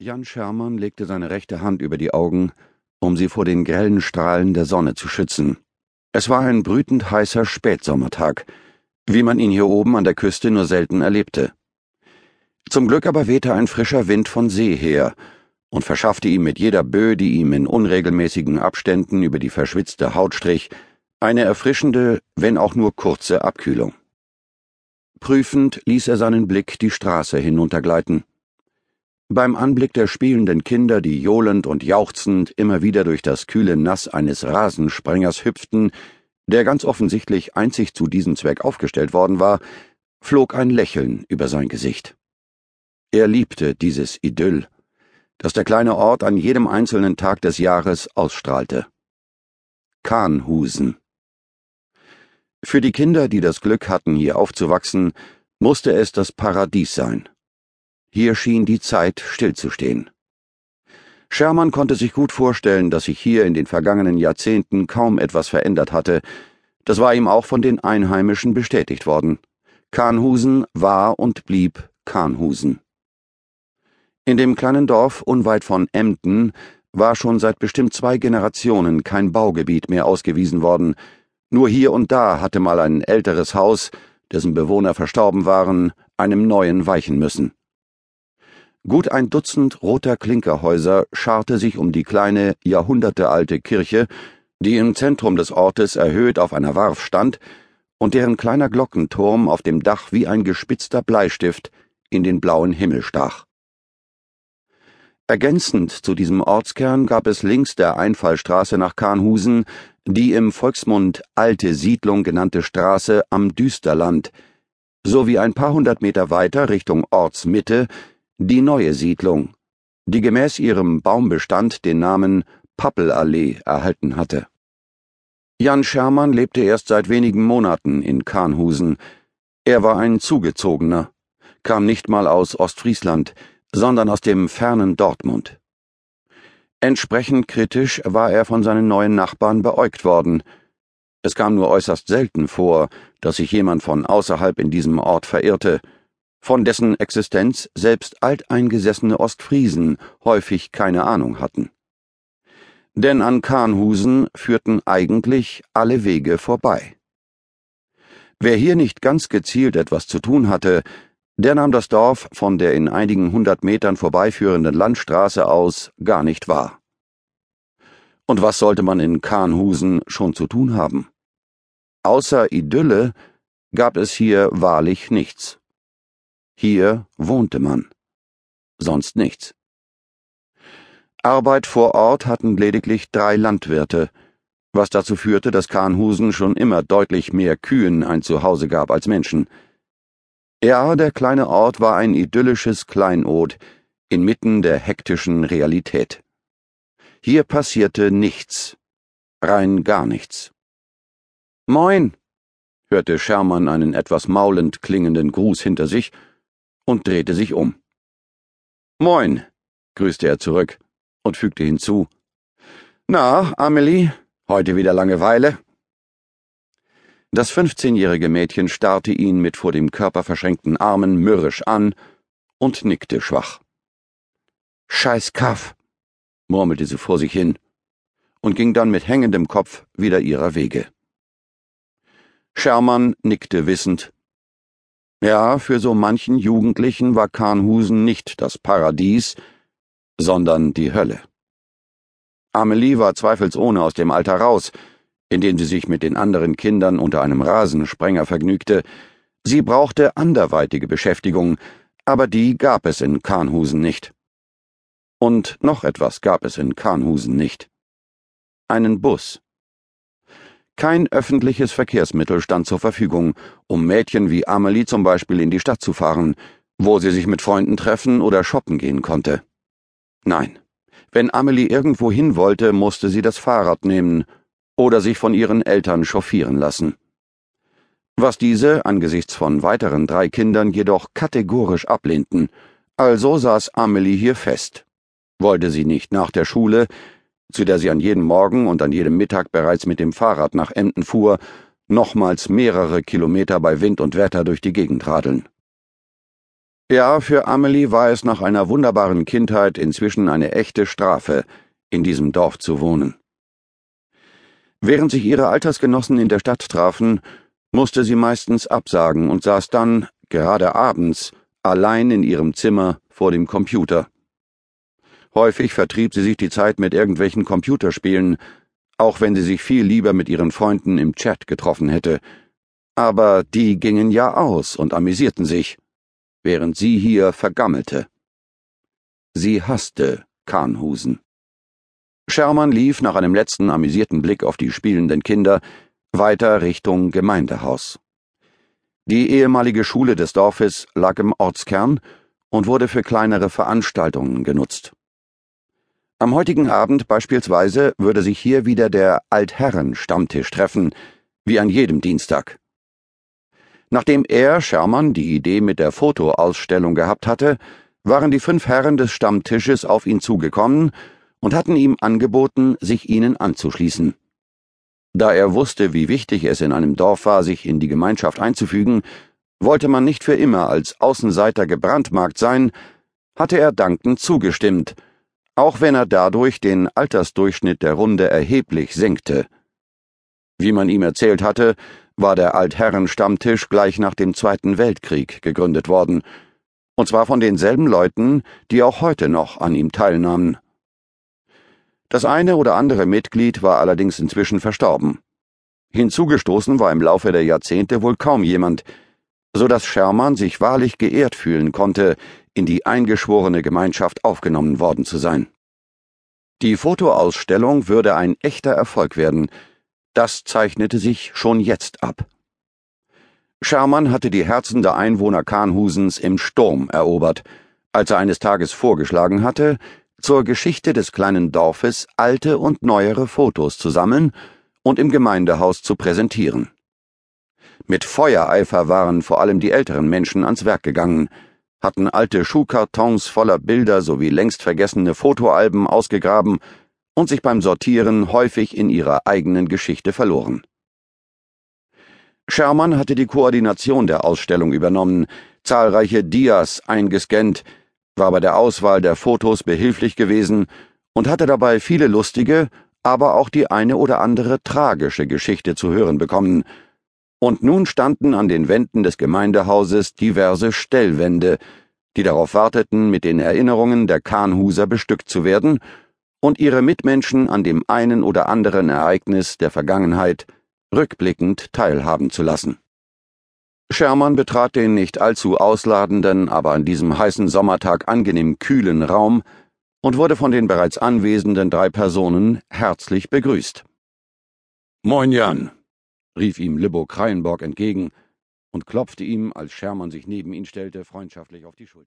Jan Schermann legte seine rechte Hand über die Augen, um sie vor den grellen Strahlen der Sonne zu schützen. Es war ein brütend heißer Spätsommertag, wie man ihn hier oben an der Küste nur selten erlebte. Zum Glück aber wehte ein frischer Wind von See her und verschaffte ihm mit jeder Böe, die ihm in unregelmäßigen Abständen über die verschwitzte Haut strich, eine erfrischende, wenn auch nur kurze Abkühlung. Prüfend ließ er seinen Blick die Straße hinuntergleiten. Beim Anblick der spielenden Kinder, die johlend und jauchzend immer wieder durch das kühle Nass eines Rasensprengers hüpften, der ganz offensichtlich einzig zu diesem Zweck aufgestellt worden war, flog ein Lächeln über sein Gesicht. Er liebte dieses Idyll, das der kleine Ort an jedem einzelnen Tag des Jahres ausstrahlte. Kahnhusen. Für die Kinder, die das Glück hatten, hier aufzuwachsen, musste es das Paradies sein. Hier schien die Zeit stillzustehen. Sherman konnte sich gut vorstellen, dass sich hier in den vergangenen Jahrzehnten kaum etwas verändert hatte. Das war ihm auch von den Einheimischen bestätigt worden. Kahnhusen war und blieb Kahnhusen. In dem kleinen Dorf unweit von Emden war schon seit bestimmt zwei Generationen kein Baugebiet mehr ausgewiesen worden. Nur hier und da hatte mal ein älteres Haus, dessen Bewohner verstorben waren, einem neuen weichen müssen. Gut ein Dutzend roter Klinkerhäuser scharte sich um die kleine, jahrhundertealte Kirche, die im Zentrum des Ortes erhöht auf einer Warf stand und deren kleiner Glockenturm auf dem Dach wie ein gespitzter Bleistift in den blauen Himmel stach. Ergänzend zu diesem Ortskern gab es links der Einfallstraße nach Kahnhusen die im Volksmund Alte Siedlung genannte Straße am Düsterland, sowie ein paar hundert Meter weiter Richtung Ortsmitte die neue Siedlung, die gemäß ihrem Baumbestand den Namen Pappelallee erhalten hatte. Jan Schermann lebte erst seit wenigen Monaten in Kahnhusen. Er war ein Zugezogener, kam nicht mal aus Ostfriesland, sondern aus dem fernen Dortmund. Entsprechend kritisch war er von seinen neuen Nachbarn beäugt worden. Es kam nur äußerst selten vor, dass sich jemand von außerhalb in diesem Ort verirrte, von dessen Existenz selbst alteingesessene Ostfriesen häufig keine Ahnung hatten. Denn an Kahnhusen führten eigentlich alle Wege vorbei. Wer hier nicht ganz gezielt etwas zu tun hatte, der nahm das Dorf von der in einigen hundert Metern vorbeiführenden Landstraße aus gar nicht wahr. Und was sollte man in Kahnhusen schon zu tun haben? Außer Idylle gab es hier wahrlich nichts. Hier wohnte man. Sonst nichts. Arbeit vor Ort hatten lediglich drei Landwirte, was dazu führte, dass Kahnhusen schon immer deutlich mehr Kühen ein Zuhause gab als Menschen. Ja, der kleine Ort war ein idyllisches Kleinod inmitten der hektischen Realität. Hier passierte nichts, rein gar nichts. Moin, hörte Schermann einen etwas maulend klingenden Gruß hinter sich und drehte sich um. Moin, grüßte er zurück und fügte hinzu. Na, Amelie, heute wieder Langeweile? Das fünfzehnjährige Mädchen starrte ihn mit vor dem Körper verschränkten Armen mürrisch an und nickte schwach. Scheiß Kaff, murmelte sie vor sich hin und ging dann mit hängendem Kopf wieder ihrer Wege. Schermann nickte wissend ja, für so manchen Jugendlichen war Kahnhusen nicht das Paradies, sondern die Hölle. Amelie war zweifelsohne aus dem Alter raus, in dem sie sich mit den anderen Kindern unter einem Rasensprenger vergnügte. Sie brauchte anderweitige Beschäftigung, aber die gab es in Kahnhusen nicht. Und noch etwas gab es in Kahnhusen nicht. Einen Bus. Kein öffentliches Verkehrsmittel stand zur Verfügung, um Mädchen wie Amelie zum Beispiel in die Stadt zu fahren, wo sie sich mit Freunden treffen oder shoppen gehen konnte. Nein, wenn Amelie irgendwo hin wollte, musste sie das Fahrrad nehmen oder sich von ihren Eltern chauffieren lassen. Was diese angesichts von weiteren drei Kindern jedoch kategorisch ablehnten, also saß Amelie hier fest. Wollte sie nicht nach der Schule, zu der sie an jedem Morgen und an jedem Mittag bereits mit dem Fahrrad nach Emden fuhr, nochmals mehrere Kilometer bei Wind und Wetter durch die Gegend radeln. Ja, für Amelie war es nach einer wunderbaren Kindheit inzwischen eine echte Strafe, in diesem Dorf zu wohnen. Während sich ihre Altersgenossen in der Stadt trafen, musste sie meistens absagen und saß dann, gerade abends, allein in ihrem Zimmer vor dem Computer. Häufig vertrieb sie sich die Zeit mit irgendwelchen Computerspielen, auch wenn sie sich viel lieber mit ihren Freunden im Chat getroffen hätte. Aber die gingen ja aus und amüsierten sich während sie hier vergammelte. Sie hasste Kahnhusen. Schermann lief nach einem letzten amüsierten Blick auf die spielenden Kinder weiter Richtung Gemeindehaus. Die ehemalige Schule des Dorfes lag im Ortskern und wurde für kleinere Veranstaltungen genutzt. Am heutigen Abend beispielsweise würde sich hier wieder der Altherren-Stammtisch treffen, wie an jedem Dienstag. Nachdem er, Schermann, die Idee mit der Fotoausstellung gehabt hatte, waren die fünf Herren des Stammtisches auf ihn zugekommen und hatten ihm angeboten, sich ihnen anzuschließen. Da er wusste, wie wichtig es in einem Dorf war, sich in die Gemeinschaft einzufügen, wollte man nicht für immer als Außenseiter gebrandmarkt sein, hatte er dankend zugestimmt, auch wenn er dadurch den Altersdurchschnitt der Runde erheblich senkte. Wie man ihm erzählt hatte, war der Altherrenstammtisch gleich nach dem Zweiten Weltkrieg gegründet worden, und zwar von denselben Leuten, die auch heute noch an ihm teilnahmen. Das eine oder andere Mitglied war allerdings inzwischen verstorben. Hinzugestoßen war im Laufe der Jahrzehnte wohl kaum jemand, so dass Schermann sich wahrlich geehrt fühlen konnte, in die eingeschworene Gemeinschaft aufgenommen worden zu sein. Die Fotoausstellung würde ein echter Erfolg werden, das zeichnete sich schon jetzt ab. Schermann hatte die Herzen der Einwohner Kahnhusens im Sturm erobert, als er eines Tages vorgeschlagen hatte, zur Geschichte des kleinen Dorfes alte und neuere Fotos zu sammeln und im Gemeindehaus zu präsentieren. Mit Feuereifer waren vor allem die älteren Menschen ans Werk gegangen, hatten alte Schuhkartons voller Bilder sowie längst vergessene Fotoalben ausgegraben und sich beim Sortieren häufig in ihrer eigenen Geschichte verloren. Sherman hatte die Koordination der Ausstellung übernommen, zahlreiche Dias eingescannt, war bei der Auswahl der Fotos behilflich gewesen und hatte dabei viele lustige, aber auch die eine oder andere tragische Geschichte zu hören bekommen, und nun standen an den Wänden des Gemeindehauses diverse Stellwände, die darauf warteten, mit den Erinnerungen der Kahnhuser bestückt zu werden und ihre Mitmenschen an dem einen oder anderen Ereignis der Vergangenheit rückblickend teilhaben zu lassen. Sherman betrat den nicht allzu ausladenden, aber an diesem heißen Sommertag angenehm kühlen Raum und wurde von den bereits anwesenden drei Personen herzlich begrüßt. Moin Jan, rief ihm Libbo Kreienborg entgegen und klopfte ihm, als Sherman sich neben ihn stellte, freundschaftlich auf die Schulter.